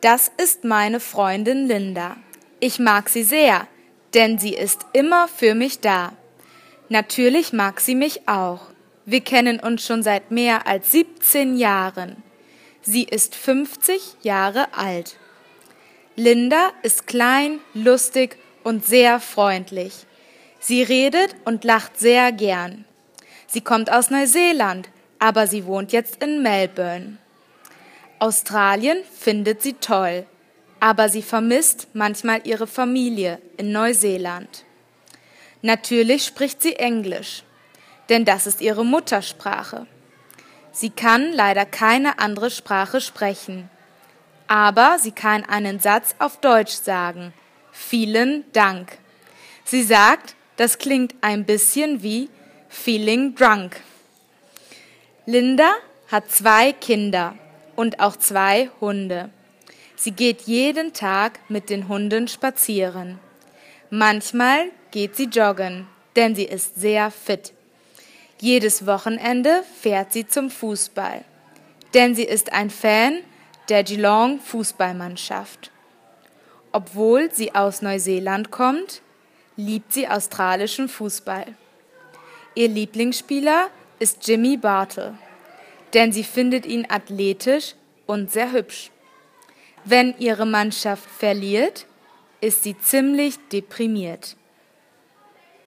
Das ist meine Freundin Linda. Ich mag sie sehr, denn sie ist immer für mich da. Natürlich mag sie mich auch. Wir kennen uns schon seit mehr als 17 Jahren. Sie ist 50 Jahre alt. Linda ist klein, lustig und sehr freundlich. Sie redet und lacht sehr gern. Sie kommt aus Neuseeland, aber sie wohnt jetzt in Melbourne. Australien findet sie toll, aber sie vermisst manchmal ihre Familie in Neuseeland. Natürlich spricht sie Englisch, denn das ist ihre Muttersprache. Sie kann leider keine andere Sprache sprechen, aber sie kann einen Satz auf Deutsch sagen. Vielen Dank. Sie sagt, das klingt ein bisschen wie feeling drunk. Linda hat zwei Kinder und auch zwei Hunde. Sie geht jeden Tag mit den Hunden spazieren. Manchmal geht sie joggen, denn sie ist sehr fit. Jedes Wochenende fährt sie zum Fußball, denn sie ist ein Fan der Geelong Fußballmannschaft. Obwohl sie aus Neuseeland kommt, liebt sie australischen Fußball. Ihr Lieblingsspieler ist Jimmy Bartle denn sie findet ihn athletisch und sehr hübsch. Wenn ihre Mannschaft verliert, ist sie ziemlich deprimiert.